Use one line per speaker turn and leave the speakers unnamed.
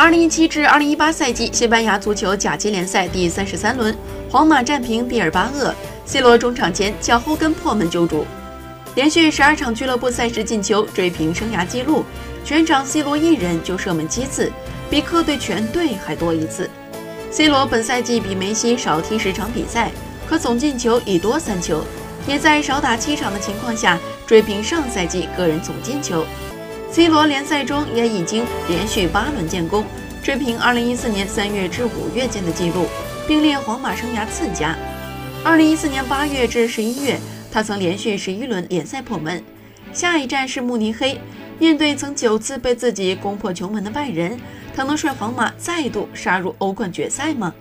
二零一七至二零一八赛季西班牙足球甲级联赛第三十三轮，皇马战平毕尔巴鄂，C 罗中场前脚后跟破门救主，连续十二场俱乐部赛事进球，追平生涯纪录。全场 C 罗一人就射门七次，比客队全队还多一次。C 罗本赛季比梅西少踢十场比赛，可总进球已多三球，也在少打七场的情况下追平上赛季个人总进球。C 罗联赛中也已经连续八轮建功，追平2014年3月至5月间的纪录，并列皇马生涯次佳。2014年8月至11月，他曾连续十一轮联赛破门。下一站是慕尼黑，面对曾九次被自己攻破球门的拜仁，他能率皇马再度杀入欧冠决赛吗？